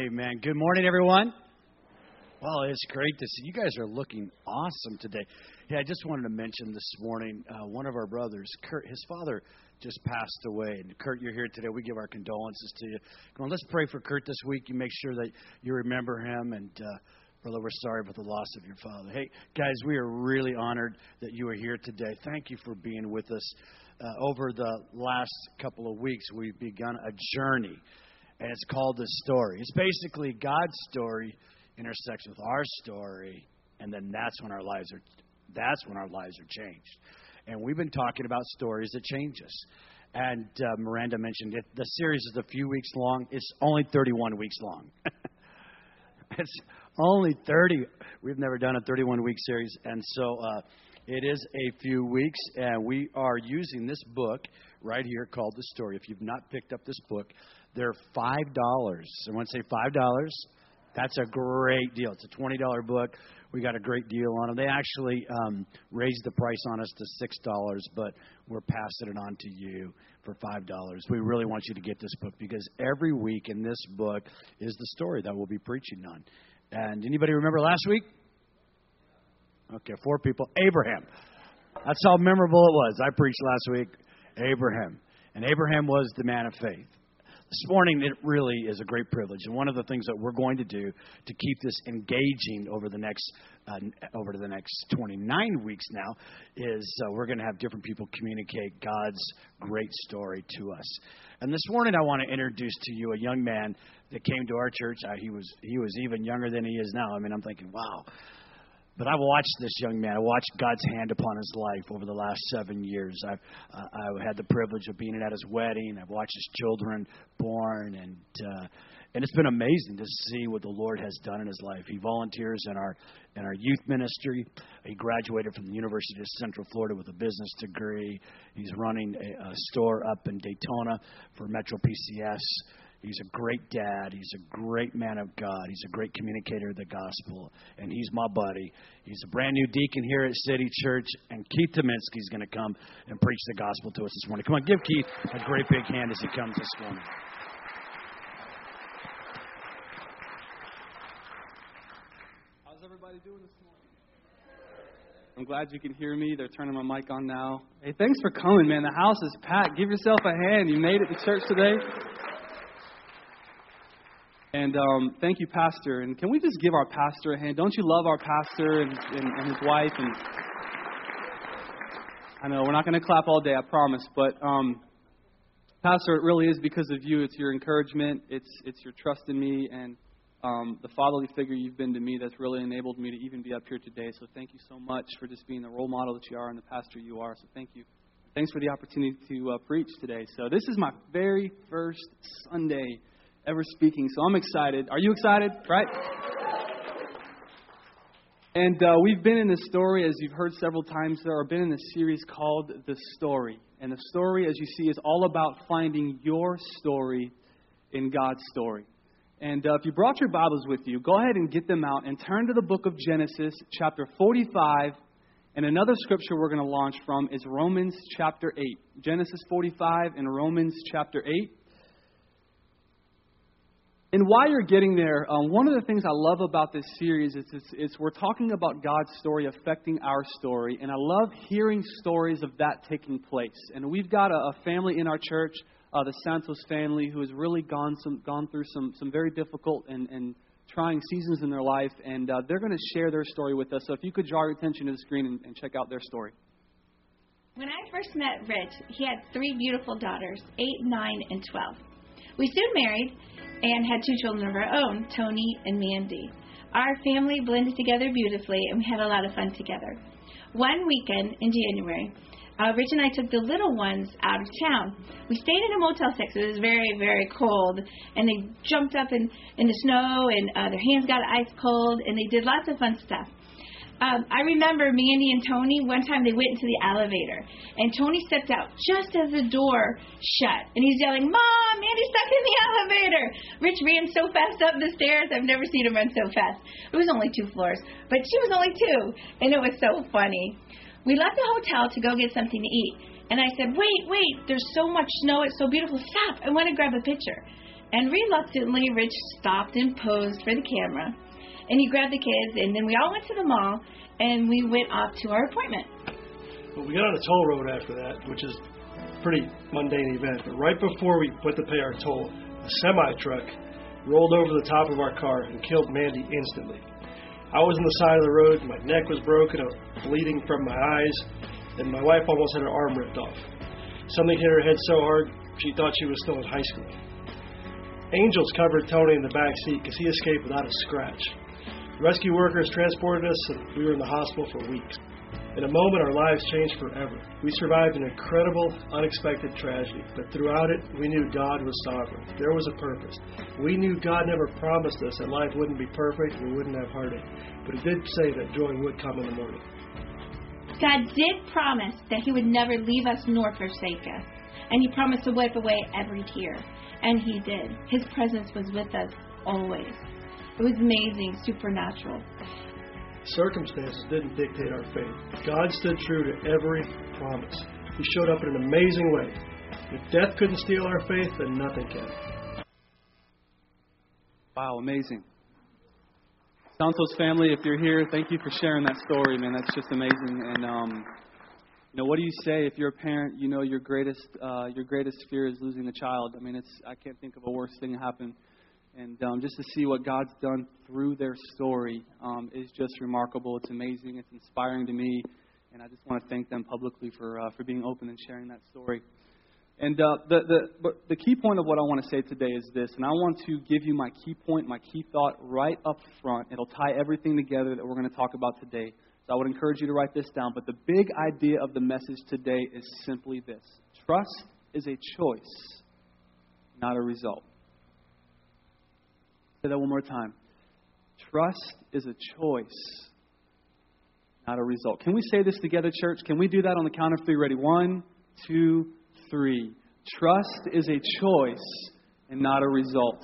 Amen. Good morning, everyone. Well, it's great to see you guys are looking awesome today. Hey, I just wanted to mention this morning uh, one of our brothers, Kurt, his father just passed away. And Kurt, you're here today. We give our condolences to you. Come on, let's pray for Kurt this week. You make sure that you remember him and. Uh, Brother, we're sorry for the loss of your father. Hey, guys, we are really honored that you are here today. Thank you for being with us. Uh, over the last couple of weeks, we've begun a journey, and it's called The Story. It's basically God's story intersects with our story, and then that's when our lives are that's when our lives are changed. And we've been talking about stories that change us. And uh, Miranda mentioned it. The series is a few weeks long. It's only 31 weeks long. it's only 30. We've never done a 31 week series, and so uh, it is a few weeks. And we are using this book right here called The Story. If you've not picked up this book, they're five dollars. I want to say five dollars. That's a great deal. It's a $20 book. We got a great deal on them. They actually um, raised the price on us to $6, but we're passing it on to you for $5. We really want you to get this book because every week in this book is the story that we'll be preaching on. And anybody remember last week? Okay, four people. Abraham. That's how memorable it was. I preached last week. Abraham. And Abraham was the man of faith. This morning, it really is a great privilege, and one of the things that we're going to do to keep this engaging over the next uh, over the next 29 weeks now is uh, we're going to have different people communicate God's great story to us. And this morning, I want to introduce to you a young man that came to our church. Uh, he was he was even younger than he is now. I mean, I'm thinking, wow. But I've watched this young man. I watched God's hand upon his life over the last seven years. I've uh, I've had the privilege of being at his wedding. I've watched his children born, and uh, and it's been amazing to see what the Lord has done in his life. He volunteers in our in our youth ministry. He graduated from the University of Central Florida with a business degree. He's running a, a store up in Daytona for Metro PCS. He's a great dad. He's a great man of God. He's a great communicator of the gospel. And he's my buddy. He's a brand new deacon here at City Church. And Keith Tominski is going to come and preach the gospel to us this morning. Come on, give Keith a great big hand as he comes this morning. How's everybody doing this morning? I'm glad you can hear me. They're turning my mic on now. Hey, thanks for coming, man. The house is packed. Give yourself a hand. You made it to church today. And um, thank you, Pastor. And can we just give our pastor a hand? Don't you love our pastor and, and, and his wife? And I know we're not going to clap all day, I promise. But um, Pastor, it really is because of you. It's your encouragement. It's it's your trust in me and um, the fatherly figure you've been to me that's really enabled me to even be up here today. So thank you so much for just being the role model that you are and the pastor you are. So thank you. Thanks for the opportunity to uh, preach today. So this is my very first Sunday ever speaking. So I'm excited. Are you excited? Right? And uh, we've been in this story, as you've heard several times, there have been in this series called The Story. And the story, as you see, is all about finding your story in God's story. And uh, if you brought your Bibles with you, go ahead and get them out and turn to the book of Genesis, chapter 45. And another scripture we're going to launch from is Romans chapter 8. Genesis 45 and Romans chapter 8. And while you're getting there, um, one of the things I love about this series is it's, it's, we're talking about God's story affecting our story, and I love hearing stories of that taking place. And we've got a, a family in our church, uh, the Santos family, who has really gone some, gone through some some very difficult and, and trying seasons in their life, and uh, they're going to share their story with us. So if you could draw your attention to the screen and, and check out their story. When I first met Rich, he had three beautiful daughters, eight, nine, and twelve. We soon married and had two children of our own, Tony and Mandy. Our family blended together beautifully, and we had a lot of fun together. One weekend in January, uh, Rich and I took the little ones out of town. We stayed in a Motel 6. It was very, very cold, and they jumped up in, in the snow, and uh, their hands got ice cold, and they did lots of fun stuff. Um, I remember Mandy and Tony, one time they went into the elevator, and Tony stepped out just as the door shut, and he's yelling, Mom, Mandy's stuck in the elevator. Rich ran so fast up the stairs, I've never seen him run so fast. It was only two floors, but she was only two, and it was so funny. We left the hotel to go get something to eat, and I said, Wait, wait, there's so much snow, it's so beautiful. Stop, I want to grab a picture. And reluctantly, Rich stopped and posed for the camera. And he grabbed the kids, and then we all went to the mall, and we went off to our appointment. Well, we got on a toll road after that, which is pretty mundane event. But right before we went to pay our toll, a semi truck rolled over the top of our car and killed Mandy instantly. I was on the side of the road, my neck was broken, I was bleeding from my eyes, and my wife almost had her arm ripped off. Something hit her head so hard she thought she was still in high school. Angels covered Tony in the back seat because he escaped without a scratch. Rescue workers transported us, and we were in the hospital for weeks. In a moment, our lives changed forever. We survived an incredible, unexpected tragedy, but throughout it, we knew God was sovereign. There was a purpose. We knew God never promised us that life wouldn't be perfect we wouldn't have heartache, but He did say that joy would come in the morning. God did promise that He would never leave us nor forsake us. And He promised to wipe away every tear. And He did. His presence was with us always. It was amazing, supernatural. Circumstances didn't dictate our faith. God stood true to every promise. He showed up in an amazing way. If death couldn't steal our faith, then nothing can. Wow, amazing. Santos family, if you're here, thank you for sharing that story, man. That's just amazing. And um, you know, what do you say if you're a parent? You know, your greatest uh, your greatest fear is losing a child. I mean, it's I can't think of a worse thing to happen. And um, just to see what God's done through their story um, is just remarkable. It's amazing. It's inspiring to me, and I just want to thank them publicly for uh, for being open and sharing that story. And uh, the, the, the key point of what I want to say today is this, and I want to give you my key point, my key thought right up front. It'll tie everything together that we're going to talk about today. So I would encourage you to write this down. But the big idea of the message today is simply this trust is a choice, not a result. Say that one more time. Trust is a choice, not a result. Can we say this together, church? Can we do that on the count of three? Ready? One, two, three. Trust is a choice and not a result.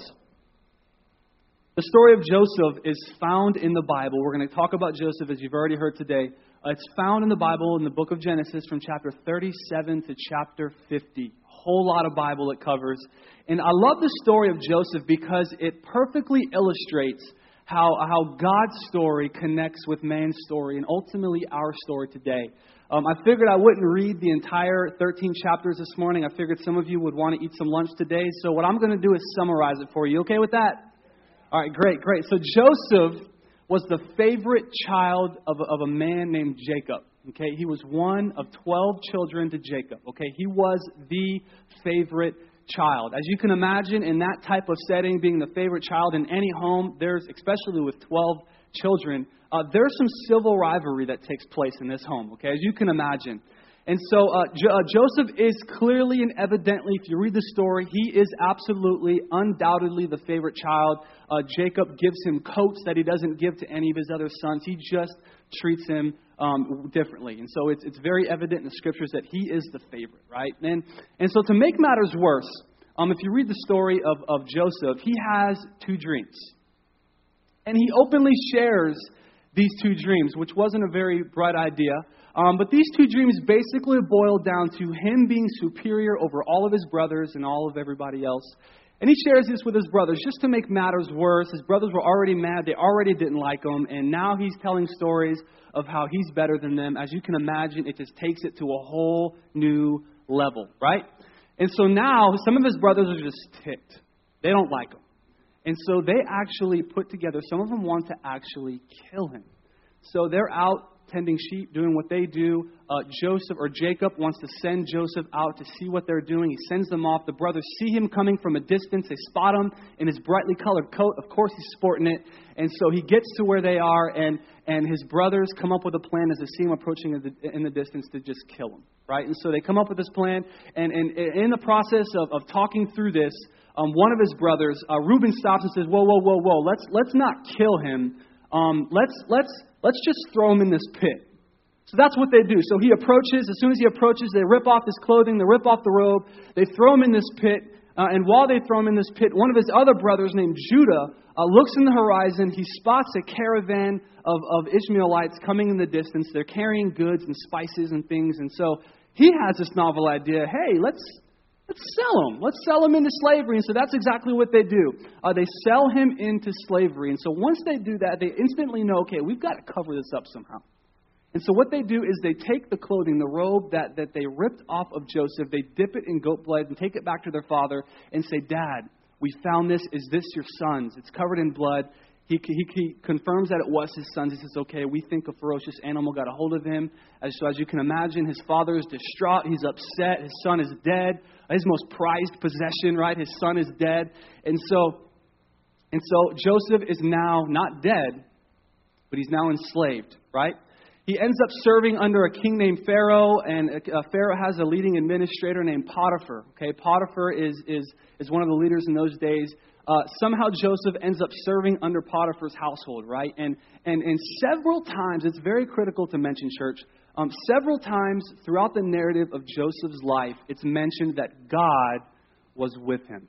The story of Joseph is found in the Bible. We're going to talk about Joseph as you've already heard today. It's found in the Bible in the book of Genesis from chapter 37 to chapter 50. Whole lot of Bible it covers. And I love the story of Joseph because it perfectly illustrates how, how God's story connects with man's story and ultimately our story today. Um, I figured I wouldn't read the entire 13 chapters this morning. I figured some of you would want to eat some lunch today. So, what I'm going to do is summarize it for you. Okay with that? All right, great, great. So, Joseph was the favorite child of, of a man named Jacob. Okay, he was one of 12 children to Jacob. Okay, he was the favorite child. As you can imagine, in that type of setting, being the favorite child in any home, there's, especially with 12 children, uh, there's some civil rivalry that takes place in this home, okay, as you can imagine. And so uh, jo- uh, Joseph is clearly and evidently, if you read the story, he is absolutely, undoubtedly the favorite child. Uh, Jacob gives him coats that he doesn't give to any of his other sons. He just treats him um, differently. And so it's, it's very evident in the scriptures that he is the favorite, right? And, and so to make matters worse, um, if you read the story of, of Joseph, he has two dreams. And he openly shares these two dreams, which wasn't a very bright idea. Um, but these two dreams basically boil down to him being superior over all of his brothers and all of everybody else. And he shares this with his brothers just to make matters worse. His brothers were already mad. They already didn't like him. And now he's telling stories of how he's better than them. As you can imagine, it just takes it to a whole new level, right? And so now some of his brothers are just ticked. They don't like him. And so they actually put together, some of them want to actually kill him. So they're out tending sheep, doing what they do. Uh, Joseph or Jacob wants to send Joseph out to see what they're doing. He sends them off. The brothers see him coming from a distance. They spot him in his brightly colored coat. Of course, he's sporting it. And so he gets to where they are, and, and his brothers come up with a plan as they see him approaching in the, in the distance to just kill him. Right? And so they come up with this plan, and, and in the process of, of talking through this, um, one of his brothers, uh, Reuben, stops and says, "Whoa, whoa, whoa, whoa! Let's let's not kill him. Um, let's let's let's just throw him in this pit." So that's what they do. So he approaches. As soon as he approaches, they rip off his clothing, they rip off the robe, they throw him in this pit. Uh, and while they throw him in this pit, one of his other brothers, named Judah, uh, looks in the horizon. He spots a caravan of, of Ishmaelites coming in the distance. They're carrying goods and spices and things. And so he has this novel idea hey, let's, Let's sell him. Let's sell him into slavery. And so that's exactly what they do. Uh, they sell him into slavery. And so once they do that, they instantly know, okay, we've got to cover this up somehow. And so what they do is they take the clothing, the robe that, that they ripped off of Joseph, they dip it in goat blood and take it back to their father and say, Dad, we found this. Is this your son's? It's covered in blood. He, he, he, confirms that it was his son's. He says, okay, we think a ferocious animal got a hold of him. As, so as you can imagine, his father is distraught. He's upset. His son is dead. His most prized possession, right? His son is dead. And so, and so Joseph is now not dead, but he's now enslaved, right? He ends up serving under a king named Pharaoh, and uh, Pharaoh has a leading administrator named Potiphar. Okay, Potiphar is, is, is one of the leaders in those days uh, somehow Joseph ends up serving under Potiphar's household, right? And, and, and several times, it's very critical to mention, church, um, several times throughout the narrative of Joseph's life, it's mentioned that God was with him.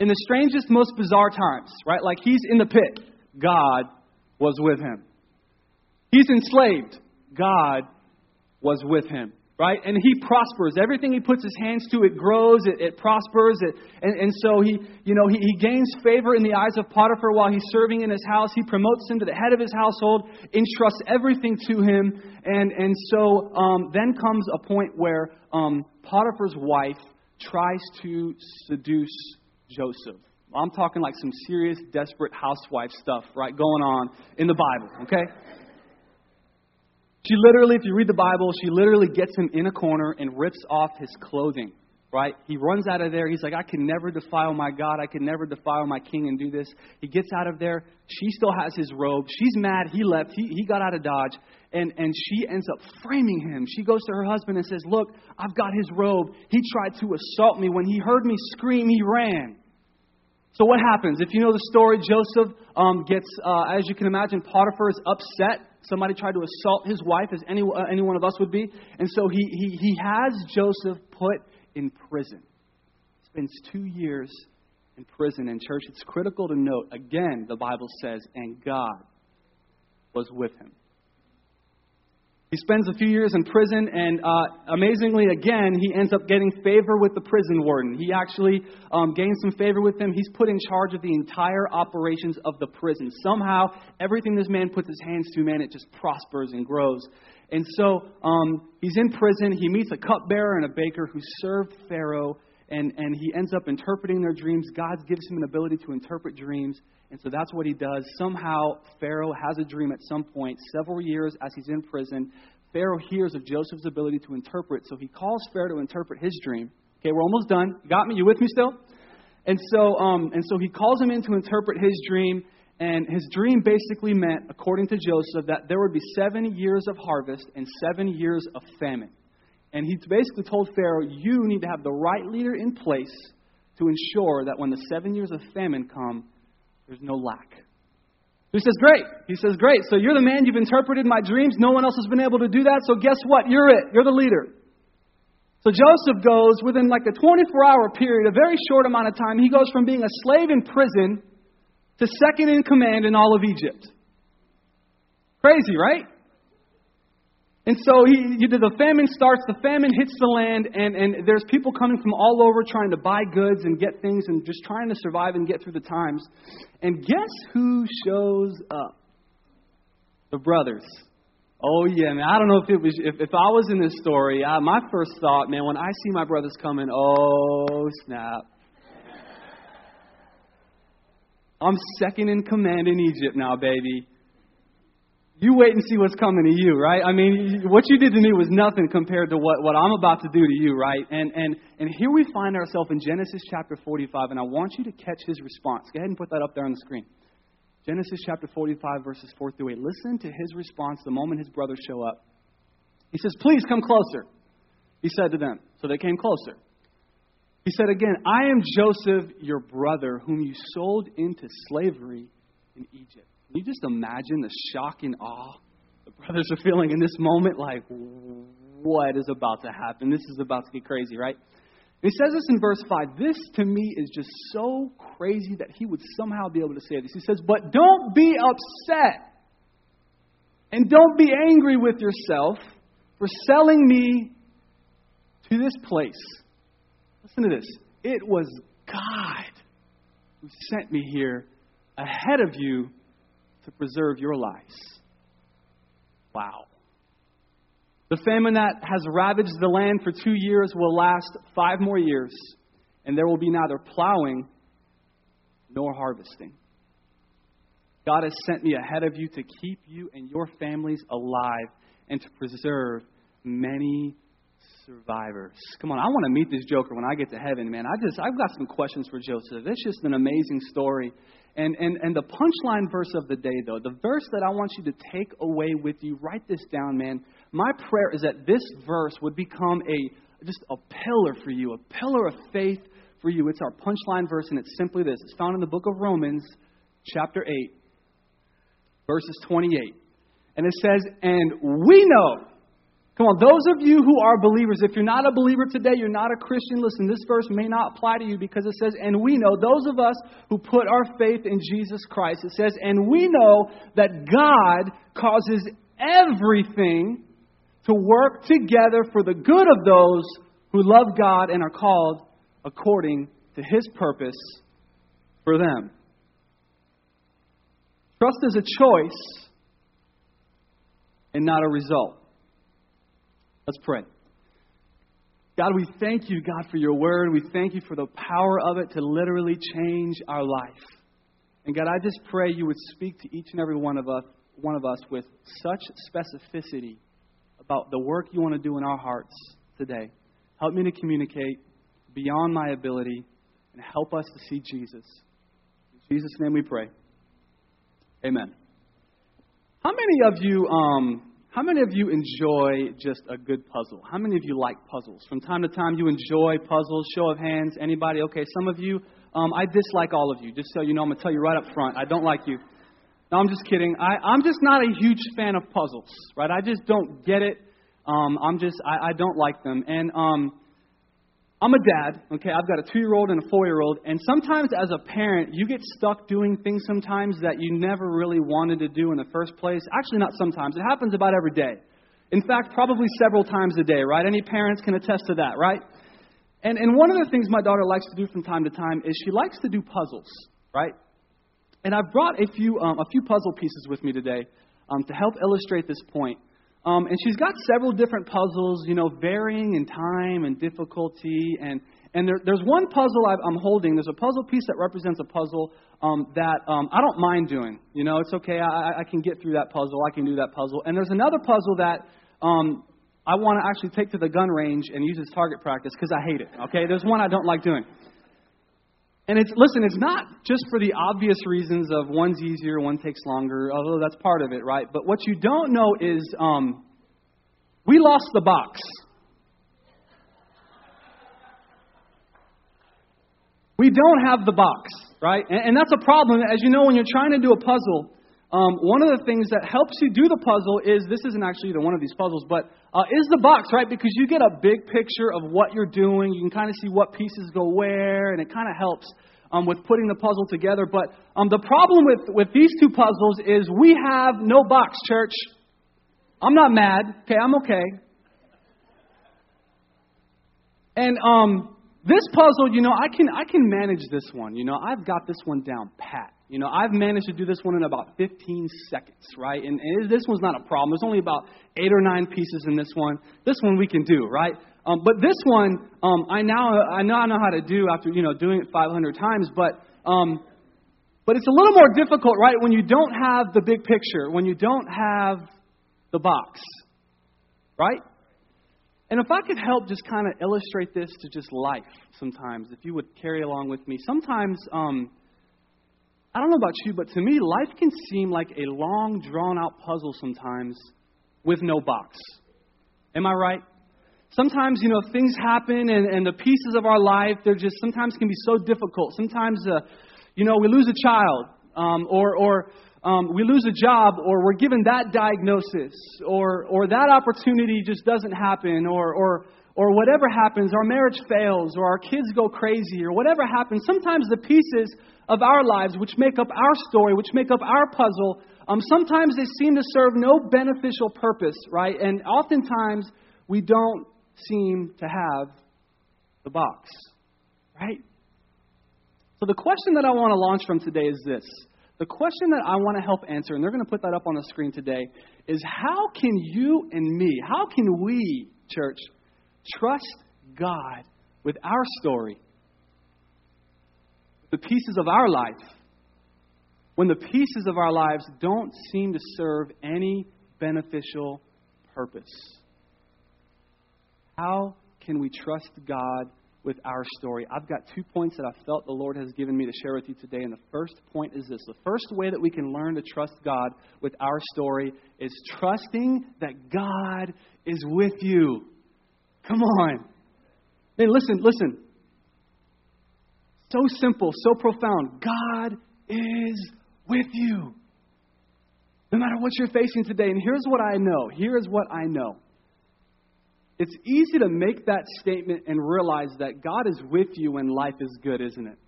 In the strangest, most bizarre times, right? Like he's in the pit, God was with him. He's enslaved, God was with him right? And he prospers. Everything he puts his hands to, it grows, it, it prospers. It, and, and so he, you know, he, he gains favor in the eyes of Potiphar while he's serving in his house. He promotes him to the head of his household, entrusts everything to him. And, and so um, then comes a point where um, Potiphar's wife tries to seduce Joseph. I'm talking like some serious, desperate housewife stuff, right, going on in the Bible, okay? She literally, if you read the Bible, she literally gets him in a corner and rips off his clothing, right? He runs out of there. He's like, I can never defile my God. I can never defile my king and do this. He gets out of there. She still has his robe. She's mad. He left. He, he got out of Dodge. And, and she ends up framing him. She goes to her husband and says, Look, I've got his robe. He tried to assault me. When he heard me scream, he ran. So what happens? If you know the story, Joseph um, gets, uh, as you can imagine, Potiphar is upset Somebody tried to assault his wife, as any, uh, any one of us would be. And so he, he, he has Joseph put in prison. Spends two years in prison. In church, it's critical to note, again, the Bible says, and God was with him. He spends a few years in prison, and uh, amazingly, again, he ends up getting favor with the prison warden. He actually um, gains some favor with him. He's put in charge of the entire operations of the prison. Somehow, everything this man puts his hands to, man, it just prospers and grows. And so um, he's in prison. He meets a cupbearer and a baker who served Pharaoh, and, and he ends up interpreting their dreams. God gives him an ability to interpret dreams. And so that's what he does. Somehow, Pharaoh has a dream at some point, several years as he's in prison. Pharaoh hears of Joseph's ability to interpret, so he calls Pharaoh to interpret his dream. Okay, we're almost done. You got me? You with me still? And so, um, and so he calls him in to interpret his dream. And his dream basically meant, according to Joseph, that there would be seven years of harvest and seven years of famine. And he basically told Pharaoh, You need to have the right leader in place to ensure that when the seven years of famine come, there's no lack. He says, Great. He says, Great. So you're the man, you've interpreted my dreams. No one else has been able to do that. So guess what? You're it. You're the leader. So Joseph goes within like a 24 hour period, a very short amount of time, he goes from being a slave in prison to second in command in all of Egypt. Crazy, right? And so he, the famine starts, the famine hits the land, and, and there's people coming from all over trying to buy goods and get things and just trying to survive and get through the times. And guess who shows up? The brothers. Oh yeah, man. I don't know if it was if, if I was in this story. I, my first thought, man, when I see my brothers coming, oh snap. I'm second in command in Egypt now, baby you wait and see what's coming to you, right? I mean, what you did to me was nothing compared to what, what I'm about to do to you, right? And, and, and here we find ourselves in Genesis chapter 45, and I want you to catch his response. Go ahead and put that up there on the screen. Genesis chapter 45, verses 4 through 8. Listen to his response the moment his brothers show up. He says, Please come closer, he said to them. So they came closer. He said again, I am Joseph, your brother, whom you sold into slavery in Egypt. Can you just imagine the shock and awe the brothers are feeling in this moment? Like, what is about to happen? This is about to get crazy, right? He says this in verse 5. This to me is just so crazy that he would somehow be able to say this. He says, But don't be upset and don't be angry with yourself for selling me to this place. Listen to this. It was God who sent me here ahead of you to preserve your lives. Wow. The famine that has ravaged the land for two years will last five more years, and there will be neither plowing nor harvesting. God has sent me ahead of you to keep you and your families alive and to preserve many survivors. Come on, I want to meet this Joker when I get to heaven, man. I just I've got some questions for Joseph. It's just an amazing story. And and and the punchline verse of the day though, the verse that I want you to take away with you, write this down, man. My prayer is that this verse would become a just a pillar for you, a pillar of faith for you. It's our punchline verse, and it's simply this. It's found in the book of Romans, chapter 8, verses 28. And it says, And we know Come on, those of you who are believers, if you're not a believer today, you're not a Christian, listen, this verse may not apply to you because it says, and we know, those of us who put our faith in Jesus Christ, it says, and we know that God causes everything to work together for the good of those who love God and are called according to his purpose for them. Trust is a choice and not a result. Let's pray. God, we thank you, God, for your word. We thank you for the power of it to literally change our life. And God, I just pray you would speak to each and every one of us, one of us with such specificity about the work you want to do in our hearts today. Help me to communicate beyond my ability and help us to see Jesus. In Jesus' name we pray. Amen. How many of you um, how many of you enjoy just a good puzzle? How many of you like puzzles? From time to time, you enjoy puzzles. Show of hands. Anybody? Okay, some of you. Um, I dislike all of you. Just so you know, I'm gonna tell you right up front. I don't like you. No, I'm just kidding. I, I'm just not a huge fan of puzzles, right? I just don't get it. Um, I'm just, I, I don't like them. And um, I'm a dad, okay? I've got a two year old and a four year old. And sometimes as a parent, you get stuck doing things sometimes that you never really wanted to do in the first place. Actually, not sometimes. It happens about every day. In fact, probably several times a day, right? Any parents can attest to that, right? And, and one of the things my daughter likes to do from time to time is she likes to do puzzles, right? And I've brought a few, um, a few puzzle pieces with me today um, to help illustrate this point. Um, and she's got several different puzzles, you know, varying in time and difficulty. And, and there, there's one puzzle i am holding. There's a puzzle piece that represents a puzzle um, that um, I don't mind doing. You know, it's okay. I, I can get through that puzzle. I can do that puzzle. And there's another puzzle that um, I want to actually take to the gun range and use as target practice because I hate it. Okay, there's one I don't like doing. And it's listen, it's not just for the obvious reasons of one's easier, one takes longer, although that's part of it, right? But what you don't know is um, we lost the box. We don't have the box, right? And, and that's a problem. As you know, when you're trying to do a puzzle, um, one of the things that helps you do the puzzle is this isn't actually one of these puzzles, but uh, is the box, right? Because you get a big picture of what you're doing. You can kind of see what pieces go where, and it kind of helps um, with putting the puzzle together. But um, the problem with, with these two puzzles is we have no box, church. I'm not mad. Okay, I'm okay. And um, this puzzle, you know, I can I can manage this one. You know, I've got this one down pat. You know, I've managed to do this one in about 15 seconds, right? And, and this one's not a problem. There's only about eight or nine pieces in this one. This one we can do, right? Um, but this one, um, I now I now know how to do after you know doing it 500 times. But um, but it's a little more difficult, right? When you don't have the big picture, when you don't have the box, right? And if I could help just kind of illustrate this to just life sometimes, if you would carry along with me, sometimes um, I don't know about you, but to me, life can seem like a long, drawn out puzzle sometimes with no box. Am I right? Sometimes, you know, things happen and, and the pieces of our life, they're just sometimes can be so difficult. Sometimes, uh, you know, we lose a child um, or, or um, we lose a job or we're given that diagnosis or, or that opportunity just doesn't happen or, or, or whatever happens, our marriage fails or our kids go crazy or whatever happens. Sometimes the pieces of our lives, which make up our story, which make up our puzzle, um, sometimes they seem to serve no beneficial purpose, right? And oftentimes we don't seem to have the box. Right? So the question that I want to launch from today is this. The question that I want to help answer, and they're going to put that up on the screen today, is how can you and me, how can we, church, trust God with our story, the pieces of our life, when the pieces of our lives don't seem to serve any beneficial purpose? How can we trust God with our story. I've got two points that I felt the Lord has given me to share with you today. And the first point is this the first way that we can learn to trust God with our story is trusting that God is with you. Come on. Hey, listen, listen. So simple, so profound. God is with you. No matter what you're facing today. And here's what I know. Here is what I know. It's easy to make that statement and realize that God is with you when life is good, isn't it?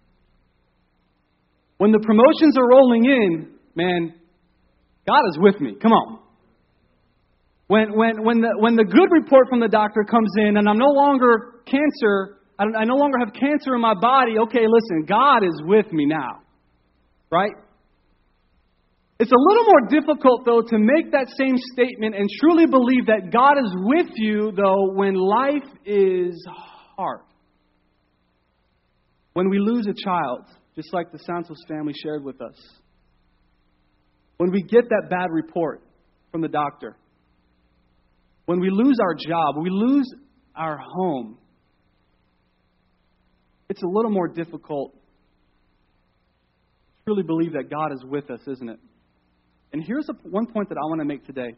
When the promotions are rolling in, man, God is with me. Come on. When, when, when, the, when the good report from the doctor comes in and I'm no longer cancer, I, I no longer have cancer in my body, okay, listen, God is with me now. Right? It's a little more difficult, though, to make that same statement and truly believe that God is with you, though, when life is hard. When we lose a child, just like the Santos family shared with us. When we get that bad report from the doctor. When we lose our job, we lose our home. It's a little more difficult to truly believe that God is with us, isn't it? And here's a, one point that I want to make today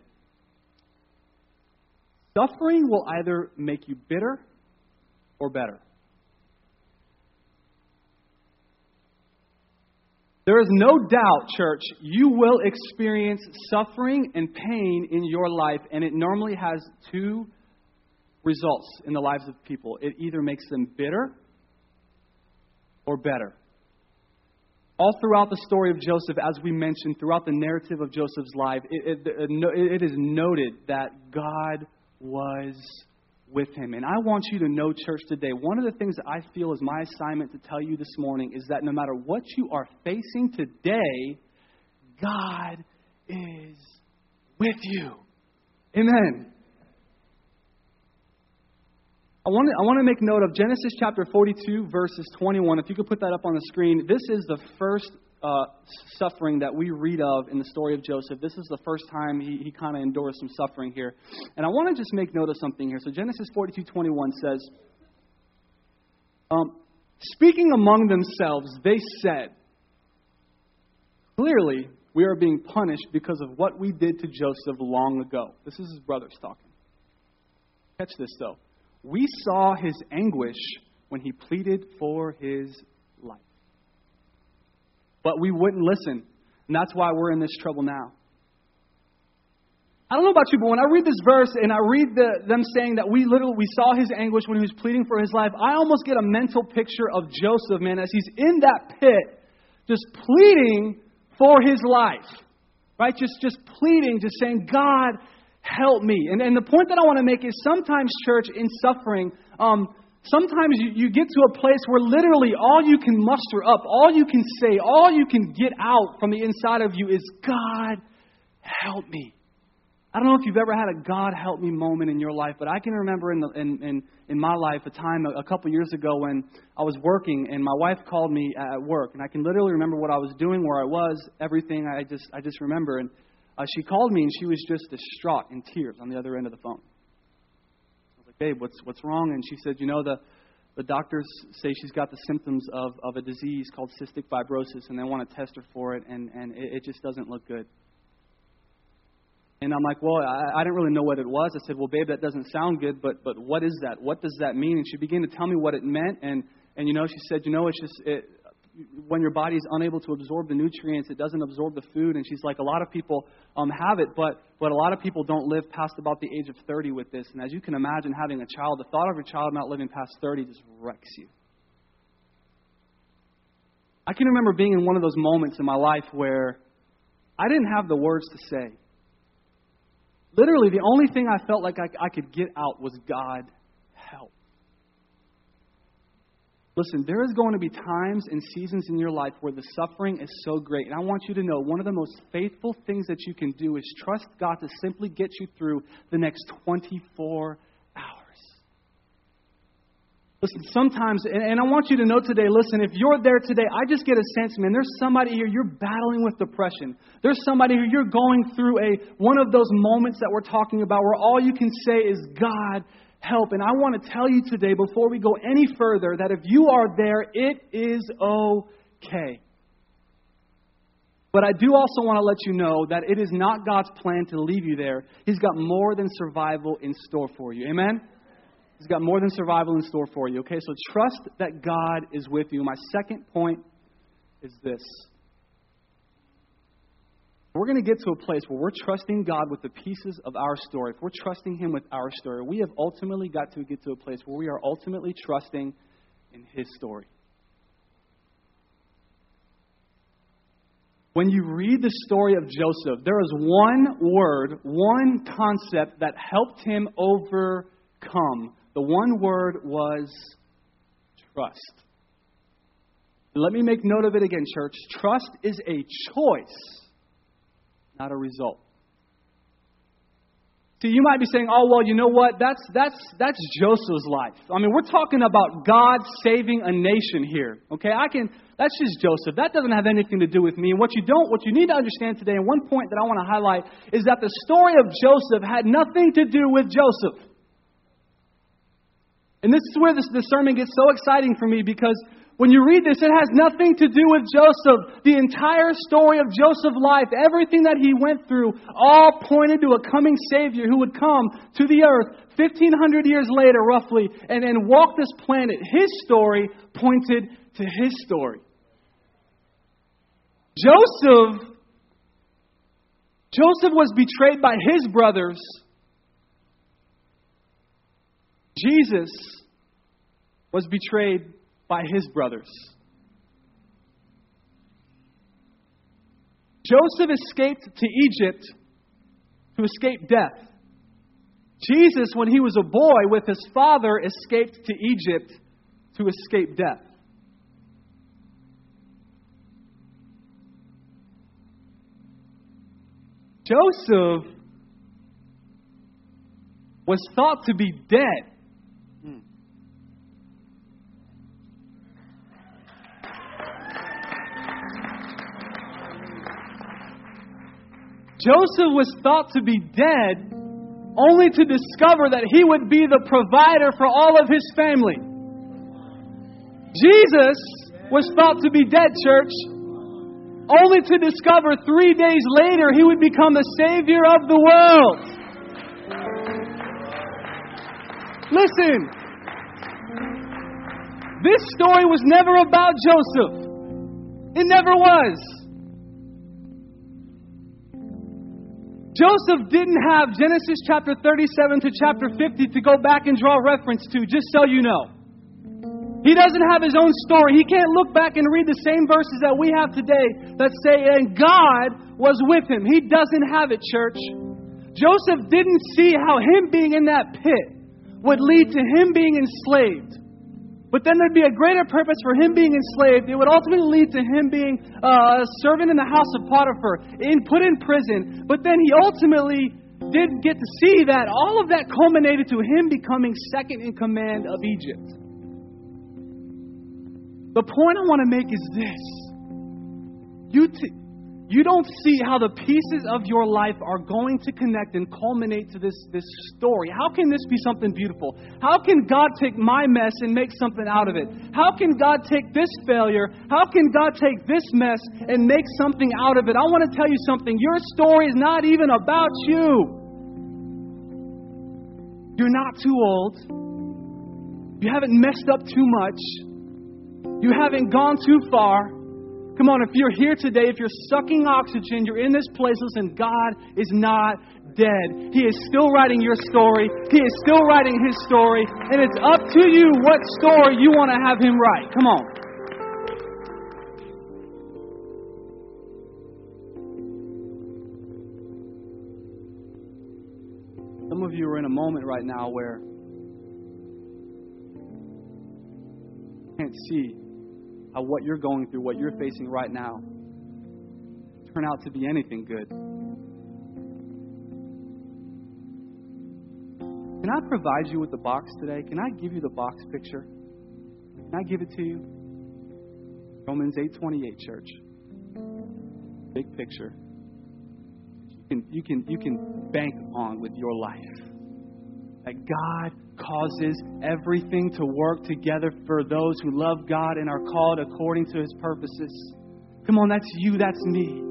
suffering will either make you bitter or better. There is no doubt, church, you will experience suffering and pain in your life, and it normally has two results in the lives of people. It either makes them bitter or better all throughout the story of Joseph, as we mentioned, throughout the narrative of Joseph's life, it, it, it is noted that God was with him. And I want you to know, church, today, one of the things that I feel is my assignment to tell you this morning is that no matter what you are facing today, God is with you. Amen. I want, to, I want to make note of Genesis chapter 42, verses 21. If you could put that up on the screen. This is the first uh, suffering that we read of in the story of Joseph. This is the first time he, he kind of endures some suffering here. And I want to just make note of something here. So Genesis 42, 21 says, um, Speaking among themselves, they said, Clearly, we are being punished because of what we did to Joseph long ago. This is his brothers talking. Catch this, though. We saw his anguish when he pleaded for his. But we wouldn't listen. And that's why we're in this trouble now. I don't know about you, but when I read this verse and I read the, them saying that we literally we saw his anguish when he was pleading for his life, I almost get a mental picture of Joseph, man, as he's in that pit, just pleading for his life. Right? Just just pleading, just saying, God, help me. And, and the point that I want to make is sometimes, church, in suffering, um, sometimes you, you get to a place where literally all you can muster up, all you can say, all you can get out from the inside of you is, God, help me. I don't know if you've ever had a God help me moment in your life, but I can remember in, the, in, in, in my life a time a, a couple years ago when I was working and my wife called me at work, and I can literally remember what I was doing, where I was, everything. I just I just remember, and uh, she called me and she was just distraught in tears on the other end of the phone. Babe, what's, what's wrong? And she said, you know, the, the doctors say she's got the symptoms of, of a disease called cystic fibrosis, and they want to test her for it, and, and it, it just doesn't look good. And I'm like, well, I, I didn't really know what it was. I said, well, babe, that doesn't sound good, but but what is that? What does that mean? And she began to tell me what it meant, and and you know, she said, you know, it's just it, when your body is unable to absorb the nutrients, it doesn't absorb the food. And she's like, a lot of people um, have it, but, but a lot of people don't live past about the age of 30 with this. And as you can imagine, having a child, the thought of your child not living past 30 just wrecks you. I can remember being in one of those moments in my life where I didn't have the words to say. Literally, the only thing I felt like I, I could get out was God help. Listen, there is going to be times and seasons in your life where the suffering is so great. And I want you to know one of the most faithful things that you can do is trust God to simply get you through the next 24 hours. Listen, sometimes, and, I want you to know today, listen, if you're there today, I just get a sense, man, there's somebody here, you're battling with depression. There's somebody here, you're going through a one of those moments that we're talking about where all you can say is, God, help. And I want to tell you today, before we go any further, that if you are there, it is okay. But I do also want to let you know that it is not God's plan to leave you there. He's got more than survival in store for you. Amen? He's got more than survival in store for you. Okay, so trust that God is with you. My second point is this we're going to get to a place where we're trusting God with the pieces of our story. If we're trusting Him with our story, we have ultimately got to get to a place where we are ultimately trusting in His story. When you read the story of Joseph, there is one word, one concept that helped him overcome. The one word was trust. Let me make note of it again, church. Trust is a choice not a result. See, you might be saying, "Oh, well, you know what? That's that's that's Joseph's life. I mean, we're talking about God saving a nation here. Okay, I can. That's just Joseph. That doesn't have anything to do with me. And what you don't, what you need to understand today, and one point that I want to highlight is that the story of Joseph had nothing to do with Joseph. And this is where this, the sermon gets so exciting for me because when you read this, it has nothing to do with Joseph. The entire story of Joseph's life, everything that he went through, all pointed to a coming Savior who would come to the earth 1,500 years later, roughly, and, and walk this planet. His story pointed to his story. Joseph, Joseph was betrayed by his brothers. Jesus was betrayed by his brothers. Joseph escaped to Egypt to escape death. Jesus, when he was a boy with his father, escaped to Egypt to escape death. Joseph was thought to be dead Joseph was thought to be dead only to discover that he would be the provider for all of his family. Jesus was thought to be dead, church, only to discover three days later he would become the Savior of the world. Listen, this story was never about Joseph. It never was. Joseph didn't have Genesis chapter 37 to chapter 50 to go back and draw reference to, just so you know. He doesn't have his own story. He can't look back and read the same verses that we have today that say, and God was with him. He doesn't have it, church. Joseph didn't see how him being in that pit would lead to him being enslaved. But then there'd be a greater purpose for him being enslaved. It would ultimately lead to him being uh, a servant in the house of Potiphar, in, put in prison. But then he ultimately did get to see that all of that culminated to him becoming second in command of Egypt. The point I want to make is this. You, t- you don't see how the pieces of your life are going to connect and culminate to this, this story. How can this be something beautiful? How can God take my mess and make something out of it? How can God take this failure? How can God take this mess and make something out of it? I want to tell you something. Your story is not even about you. You're not too old. You haven't messed up too much. You haven't gone too far. Come on, if you're here today, if you're sucking oxygen, you're in this place, listen, God is not dead. He is still writing your story. He is still writing His story. And it's up to you what story you want to have Him write. Come on. Some of you are in a moment right now where you can't see how what you're going through, what you're facing right now, turn out to be anything good. Can I provide you with the box today? Can I give you the box picture? Can I give it to you? Romans 8:28 church. Big picture. You can you can you can bank on with your life. That God causes everything to work together for those who love God and are called according to his purposes. Come on, that's you, that's me.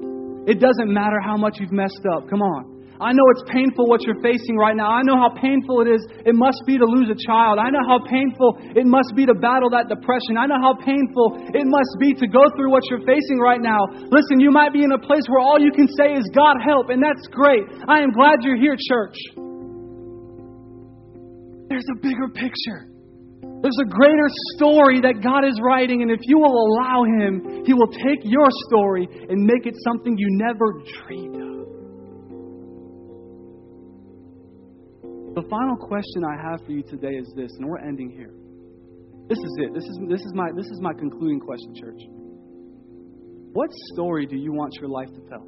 It doesn't matter how much you've messed up. Come on. I know it's painful what you're facing right now. I know how painful it is. It must be to lose a child. I know how painful it must be to battle that depression. I know how painful it must be to go through what you're facing right now. Listen, you might be in a place where all you can say is, God help, and that's great. I am glad you're here, church. There's a bigger picture. There's a greater story that God is writing, and if you will allow Him, He will take your story and make it something you never dreamed of. The final question I have for you today is this, and we're ending here. This is it. This is, this is, my, this is my concluding question, church. What story do you want your life to tell?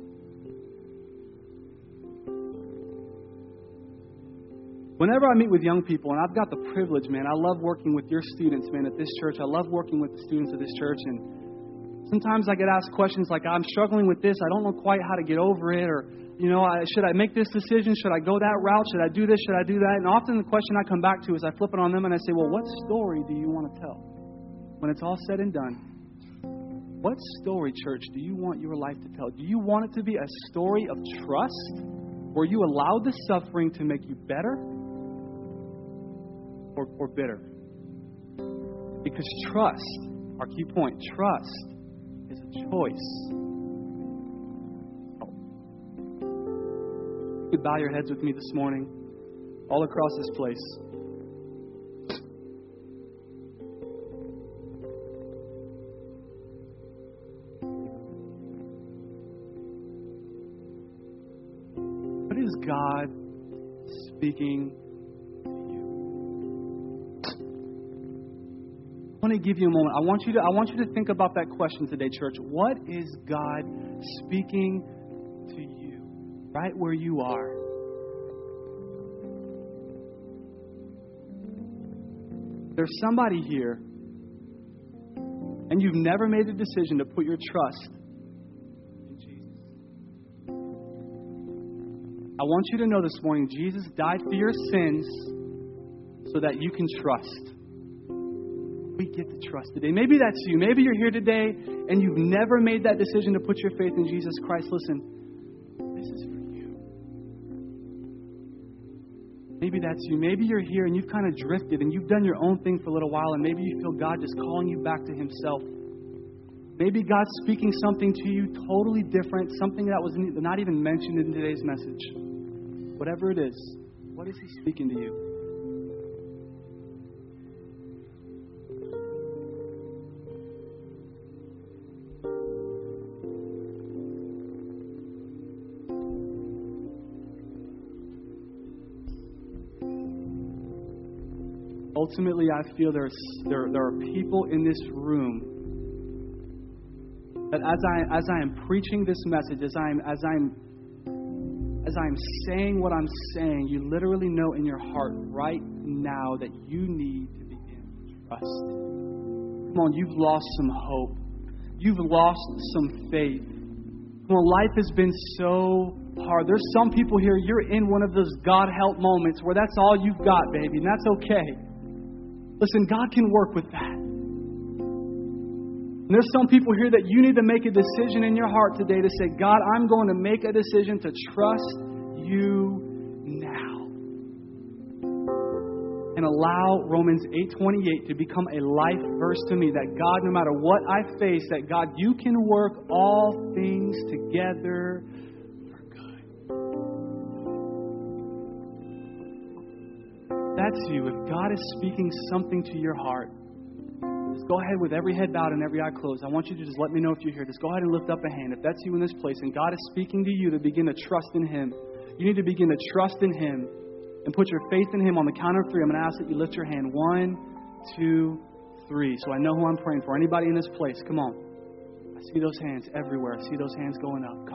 Whenever I meet with young people, and I've got the privilege, man, I love working with your students, man, at this church. I love working with the students of this church. And sometimes I get asked questions like, I'm struggling with this. I don't know quite how to get over it. Or, you know, I, should I make this decision? Should I go that route? Should I do this? Should I do that? And often the question I come back to is I flip it on them and I say, Well, what story do you want to tell? When it's all said and done, what story, church, do you want your life to tell? Do you want it to be a story of trust where you allow the suffering to make you better or, or bitter? Because trust, our key point, trust is a choice. You bow your heads with me this morning, all across this place. What is God speaking want to give you a moment. I want you to I want you to think about that question today, church. What is God speaking to you right where you are? There's somebody here and you've never made a decision to put your trust in Jesus. I want you to know this morning Jesus died for your sins so that you can trust. Get to trust today. Maybe that's you. Maybe you're here today and you've never made that decision to put your faith in Jesus Christ. Listen, this is for you. Maybe that's you. Maybe you're here and you've kind of drifted and you've done your own thing for a little while and maybe you feel God just calling you back to Himself. Maybe God's speaking something to you totally different, something that was not even mentioned in today's message. Whatever it is, what is He speaking to you? Ultimately, I feel there's, there, there are people in this room that as I, as I am preaching this message, as I'm, as, I'm, as I'm saying what I'm saying, you literally know in your heart right now that you need to begin to trust. Come on, you've lost some hope. You've lost some faith. Come on, life has been so hard. There's some people here, you're in one of those God help moments where that's all you've got, baby, and that's okay. Listen, God can work with that. And there's some people here that you need to make a decision in your heart today to say, God, I'm going to make a decision to trust you now. And allow Romans 8:28 to become a life verse to me that God, no matter what I face, that God, you can work all things together that's you, if God is speaking something to your heart, just go ahead with every head bowed and every eye closed. I want you to just let me know if you're here. Just go ahead and lift up a hand. If that's you in this place and God is speaking to you to begin to trust in Him, you need to begin to trust in Him and put your faith in Him on the count of three. I'm going to ask that you lift your hand. One, two, three. So I know who I'm praying for. Anybody in this place, come on. I see those hands everywhere. I see those hands going up.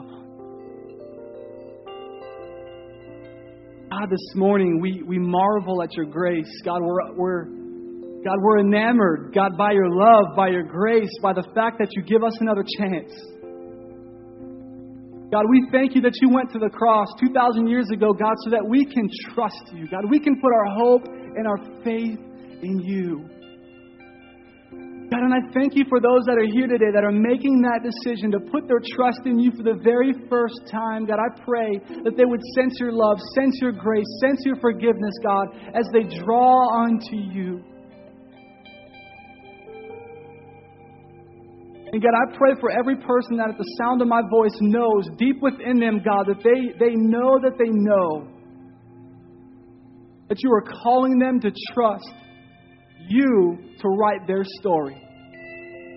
God, this morning we, we marvel at your grace. God, we're, we're, God, we're enamored, God, by your love, by your grace, by the fact that you give us another chance. God, we thank you that you went to the cross 2,000 years ago, God, so that we can trust you. God, we can put our hope and our faith in you. God, and I thank you for those that are here today that are making that decision to put their trust in you for the very first time. God, I pray that they would sense your love, sense your grace, sense your forgiveness, God, as they draw unto you. And God, I pray for every person that at the sound of my voice knows deep within them, God, that they, they know that they know that you are calling them to trust you to write their story.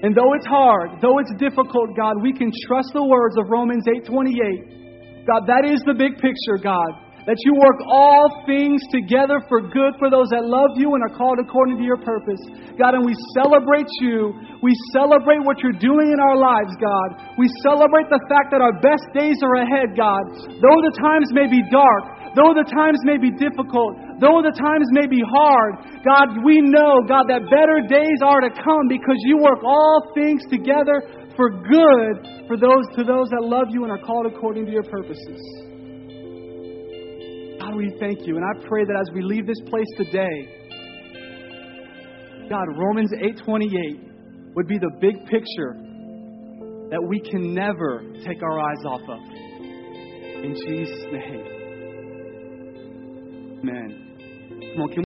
And though it's hard, though it's difficult, God, we can trust the words of Romans 8:28. God, that is the big picture, God. That you work all things together for good for those that love you and are called according to your purpose. God, and we celebrate you. We celebrate what you're doing in our lives, God. We celebrate the fact that our best days are ahead, God. Though the times may be dark, though the times may be difficult, though the times may be hard, God, we know, God, that better days are to come because you work all things together for good for those to those that love you and are called according to your purposes. God, we thank you. And I pray that as we leave this place today, God, Romans 8:28 would be the big picture that we can never take our eyes off of. In Jesus' name. Amen.